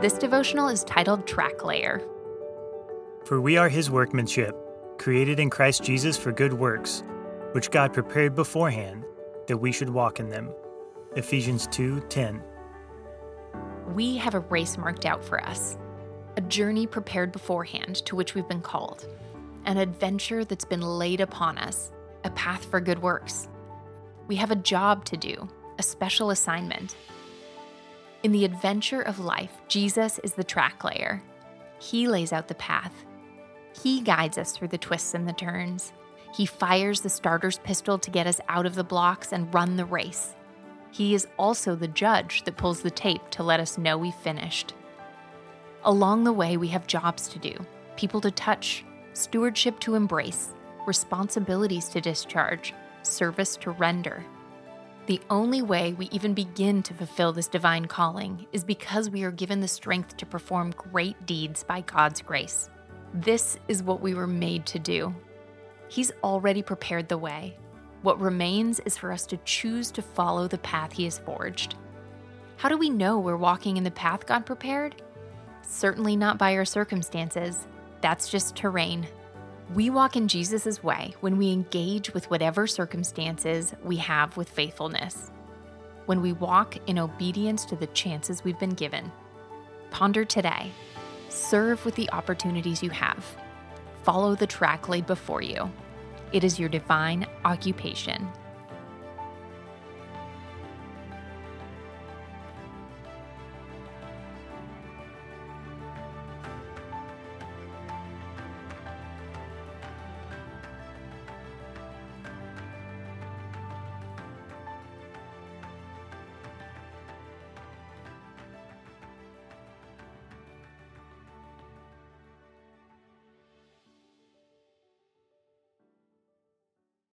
This devotional is titled Track Layer. For we are his workmanship, created in Christ Jesus for good works, which God prepared beforehand that we should walk in them. Ephesians 2:10. We have a race marked out for us, a journey prepared beforehand to which we've been called, an adventure that's been laid upon us, a path for good works. We have a job to do, a special assignment. In the adventure of life, Jesus is the track layer. He lays out the path. He guides us through the twists and the turns. He fires the starter's pistol to get us out of the blocks and run the race. He is also the judge that pulls the tape to let us know we've finished. Along the way, we have jobs to do, people to touch, stewardship to embrace, responsibilities to discharge, service to render. The only way we even begin to fulfill this divine calling is because we are given the strength to perform great deeds by God's grace. This is what we were made to do. He's already prepared the way. What remains is for us to choose to follow the path He has forged. How do we know we're walking in the path God prepared? Certainly not by our circumstances. That's just terrain. We walk in Jesus' way when we engage with whatever circumstances we have with faithfulness, when we walk in obedience to the chances we've been given. Ponder today. Serve with the opportunities you have. Follow the track laid before you. It is your divine occupation